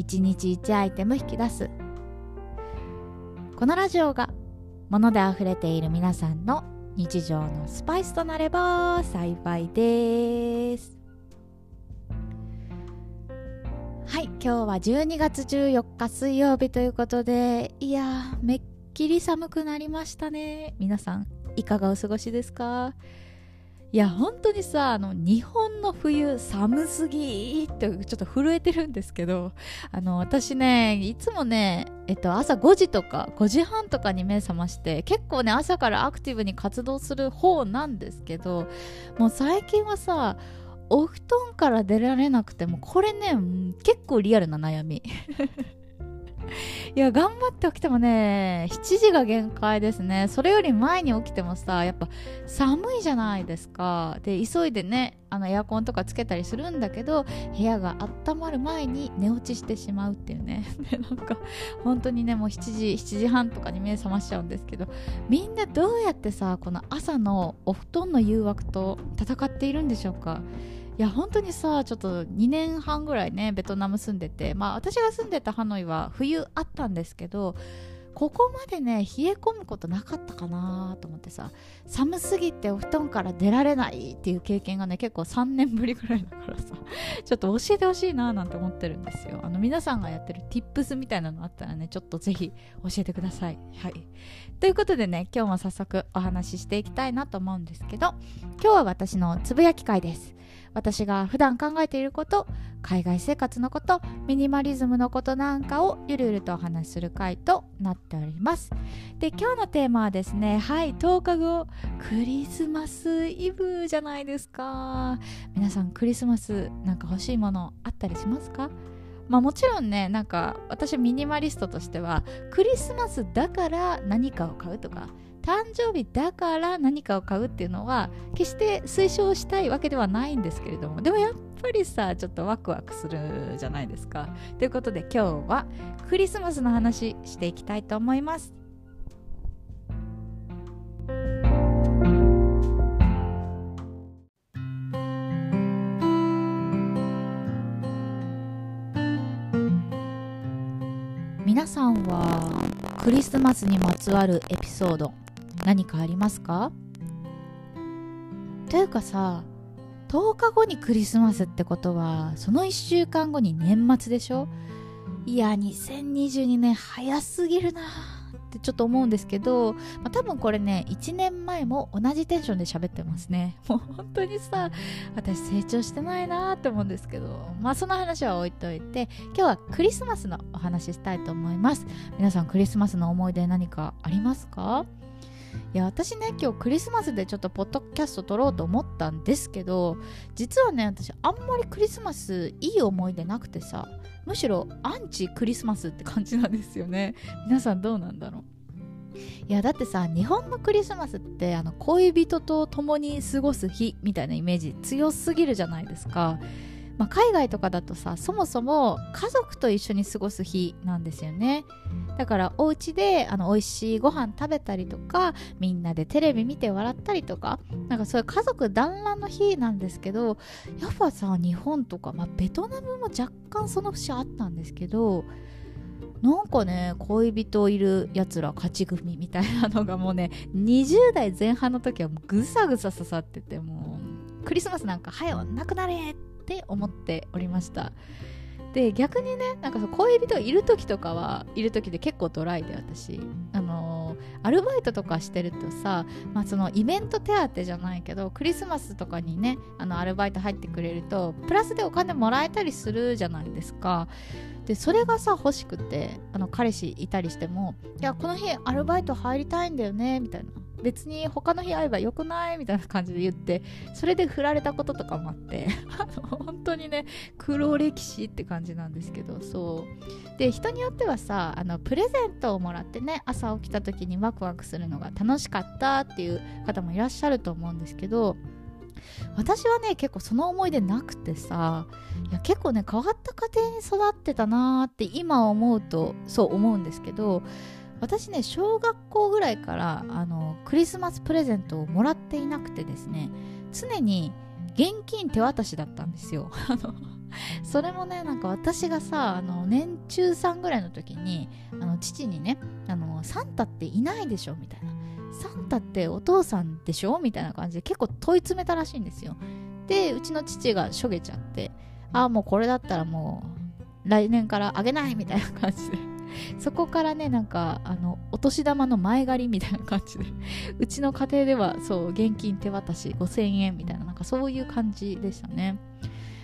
1日1アイテム引き出す。このラジオが物で溢れている皆さんの日常のスパイスとなれば幸いです。はい今日は12月14日水曜日ということでいやめっきり寒くなりましたね。皆さんいかがお過ごしですか？いや本当にさあの日本の冬寒すぎってちょっと震えてるんですけどあの私ねいつもね、えっと、朝5時とか5時半とかに目覚まして結構ね朝からアクティブに活動する方なんですけどもう最近はさお布団から出られなくてもこれね結構リアルな悩み。いや、頑張って起きてもね、7時が限界ですね。それより前に起きてもさ、やっぱ寒いじゃないですか。で、急いでね、あのエアコンとかつけたりするんだけど、部屋が温まる前に寝落ちしてしまうっていうね。で、なんか、本当にね、もう7時、7時半とかに目覚ましちゃうんですけど、みんなどうやってさ、この朝のお布団の誘惑と戦っているんでしょうか？いや本当にさちょっと2年半ぐらいねベトナム住んでてまあ私が住んでたハノイは冬あったんですけどここまでね冷え込むことなかったかなと思ってさ寒すぎてお布団から出られないっていう経験がね結構3年ぶりぐらいだからさ ちょっと教えてほしいななんて思ってるんですよ。あの皆さんがやってる tips みたいなのあったらねちょっとぜひ教えてください。はい。ということでね今日も早速お話ししていきたいなと思うんですけど今日は私のつぶやき会です。私が普段考えていること海外生活のことミニマリズムのことなんかをゆるゆるとお話しする回となっております。で今日のテーマはですねはい10日後クリスマスイブじゃないですか。皆さんクリスマスなんか欲しいものあったりしますか？まあもちろんねなんか私ミニマリストとしてはクリスマスだから何かを買うとか誕生日だから何かを買うっていうのは決して推奨したいわけではないんですけれどもでもやっぱりさちょっとワクワクするじゃないですか。ということで今日はクリスマスの話していきたいと思います。皆さんはクリスマスにまつわるエピソード何かありますか？というかさ10日後にクリスマスってことはその1週間後に年末でしょ？いや2022年早すぎるなってちょっと思うんですけど、まあ、多分これね1年前も同じテンションで喋ってますね。もう本当にさ私成長してないなって思うんですけど。まあその話は置いといて今日はクリスマスのお話ししたいと思います。皆さんクリスマスの思い出何かありますか？いや私ね今日クリスマスでちょっとポッドキャスト撮ろうと思ったんですけど実はね私あんまりクリスマスいい思い出なくてさむしろアンチクリスマスって感じなんですよね。皆さんどうなんだろう？いやだってさ日本のクリスマスってあの恋人と共に過ごす日みたいなイメージ強すぎるじゃないですか。まあ、海外とかだとさそもそも家族と一緒に過ごす日なんですよね。だからお家であの美味しいご飯食べたりとかみんなでテレビ見て笑ったりとかなんかそういう家族団らんの日なんですけどやっぱさ日本とか、まあ、ベトナムも若干その節あったんですけどなんかね恋人いるやつら勝ち組みたいなのがもうね20代前半の時はもうぐさぐさ刺さっててもうクリスマスなんか早なくなれってって思っておりました。で逆にねなんか恋人いる時とかはいる時で結構ドライで私。あのー、アルバイトとかしてるとさ、まあ、そのイベント手当じゃないけどクリスマスとかにねあのアルバイト入ってくれるとプラスでお金もらえたりするじゃないですか。でそれがさ欲しくてあの彼氏いたりしても「いやこの日アルバイト入りたいんだよね」みたいな。別に他の日会えばよくない？みたいな感じで言ってそれで振られたこととかもあって 本当にね黒歴史って感じなんですけどそう。で人によってはさあのプレゼントをもらってね朝起きた時にワクワクするのが楽しかったっていう方もいらっしゃると思うんですけど私はね結構その思い出なくてさいや結構ね変わった家庭に育ってたなーって今思うとそう思うんですけど私ね小学校ぐらいからあのクリスマスプレゼントをもらっていなくてですね常に現金手渡しだったんですよ。それもねなんか私がさあの年中さんぐらいの時にあの父にねあのサンタっていないでしょみたいな。サンタってお父さんでしょみたいな感じで結構問い詰めたらしいんですよ。でうちの父がしょげちゃってああもうこれだったらもう来年からあげないみたいな感じで。そこからねなんかあのお年玉の前借りみたいな感じで うちの家庭ではそう現金手渡し5000円みたいななんかそういう感じでしたね。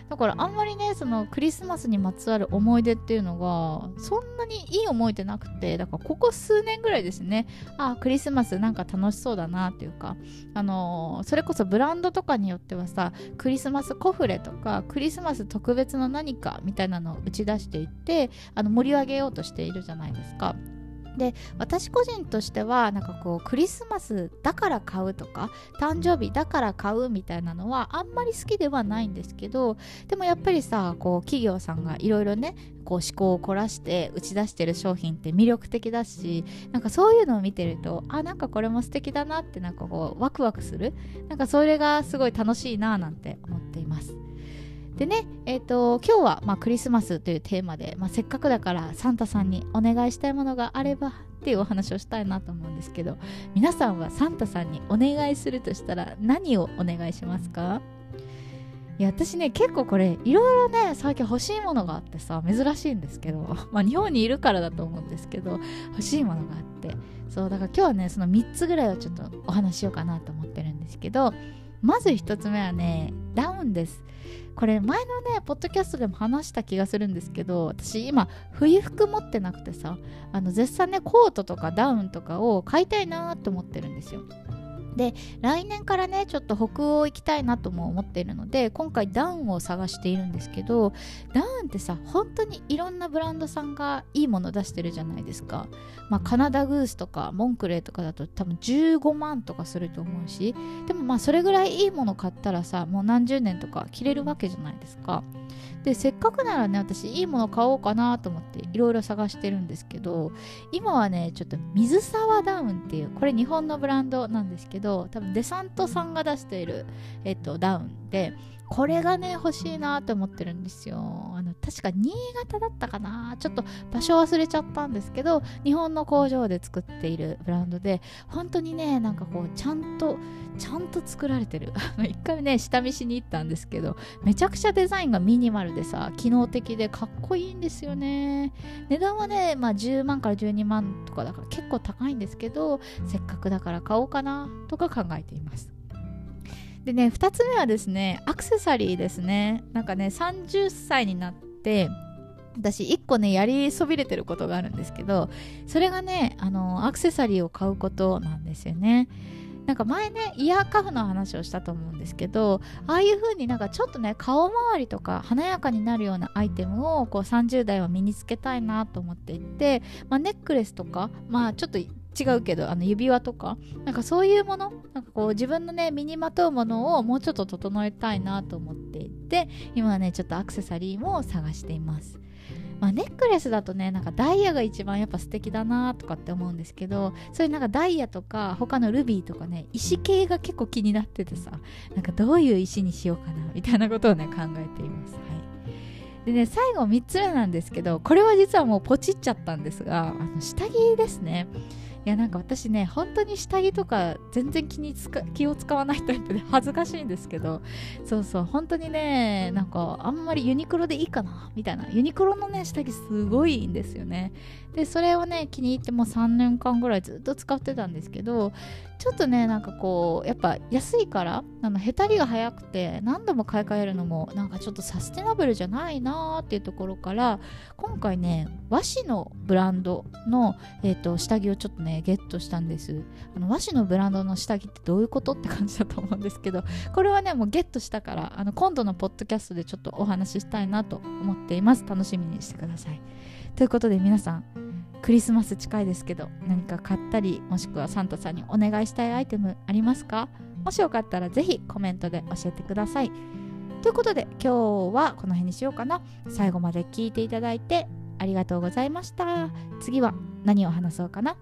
だからあんまりねそのクリスマスにまつわる思い出っていうのがそんなにいい思い出なくてだからここ数年ぐらいですねあクリスマスなんか楽しそうだなっていうかあのー、それこそブランドとかによってはさクリスマスコフレとかクリスマス特別の何かみたいなのを打ち出していってあの盛り上げようとしているじゃないですか。で私個人としてはなんかこうクリスマスだから買うとか誕生日だから買うみたいなのはあんまり好きではないんですけどでもやっぱりさこう企業さんがいろいろねこう思考を凝らして打ち出してる商品って魅力的だしなんかそういうのを見てるとあなんかこれも素敵だなってなんかこうワクワクするなんかそれがすごい楽しいななんて思っています。でね、えーと、今日は、まあ、クリスマスというテーマで、まあ、せっかくだからサンタさんにお願いしたいものがあればっていうお話をしたいなと思うんですけど皆さんはサンタさんにお願いするとしたら何をお願いしますか？いや私ね結構これいろいろね最近欲しいものがあってさ珍しいんですけど まあ日本にいるからだと思うんですけど欲しいものがあって。そうだから今日はねその3つぐらいをちょっとお話しようかなと思ってるんですけどまず1つ目はねダウンです。これ前のねポッドキャストでも話した気がするんですけど私今冬服持ってなくてさあの絶賛ねコートとかダウンとかを買いたいなって思ってるんですよ。で来年からねちょっと北欧行きたいなとも思っているので今回ダウンを探しているんですけどダウンってさ本当にいろんなブランドさんがいいもの出してるじゃないですか、まあ、カナダグースとかモンクレーとかだと多分15万とかすると思うしでもまあそれぐらいいいもの買ったらさもう何十年とか着れるわけじゃないですか。でせっかくならね私いいもの買おうかなと思っていろいろ探してるんですけど今はねちょっと水沢ダウンっていうこれ日本のブランドなんですけど多分デサントさんが出している、えっと、ダウンでこれがね欲しいなと思ってるんですよ。あの確か新潟だったかな。ちょっと場所忘れちゃったんですけど日本の工場で作っているブランドで本当にねなんかこうちゃんとちゃんと作られてる。一回ね下見しに行ったんですけどめちゃくちゃデザインがミニマルでさ機能的でかっこいいんですよね。値段はね、まあ、10万から12万とかだから結構高いんですけどせっかくだから買おうかなとか考えています。でね2つ目はですねアクセサリーですね。なんかね30歳になって私1個ねやりそびれてることがあるんですけどそれがねあのアクセサリーを買うことなんですよね。なんか前ねイヤーカフの話をしたと思うんですけどああいう風になんかちょっとね顔周りとか華やかになるようなアイテムをこう30代は身につけたいなと思っていて、まあ、ネックレスとかまあちょっと違うけどあの指輪とかなんかそういうものなんかこう自分のね身にまとうものをもうちょっと整えたいなと思っていて今はねちょっとアクセサリーも探しています。まあ、ネックレスだとねなんかダイヤが一番やっぱ素敵だなとかって思うんですけどそういうなんかダイヤとか他のルビーとかね石系が結構気になっててさなんかどういう石にしようかなみたいなことをね考えています。はい。でね最後3つ目なんですけどこれは実はもうポチっちゃったんですがあの下着ですねいやなんか私ね本当に下着とか全然気に気を使わないタイプで 恥ずかしいんですけどそうそう本当にねなんかあんまりユニクロでいいかなみたいなユニクロのね下着すごいいいんですよね。でそれをね気に入ってもう3年間ぐらいずっと使ってたんですけどちょっとねなんかこうやっぱ安いからあのへたりが早くて何度も買い替えるのもなんかちょっとサステナブルじゃないなーっていうところから今回ね和紙のブランドの、えーと、下着をちょっとねゲットしたんです。あの和紙のブランドの下着ってどういうことって感じだと思うんですけどこれはねもうゲットしたからあの今度のポッドキャストでちょっとお話ししたいなと思っています。楽しみにしてください。ということで皆さんクリスマス近いですけど何か買ったりもしくはサンタさんにお願いしたいアイテムありますか？もしよかったら是非コメントで教えてください。ということで今日はこの辺にしようかな。最後まで聞いていただいてありがとうございました。次は何を話そうかな？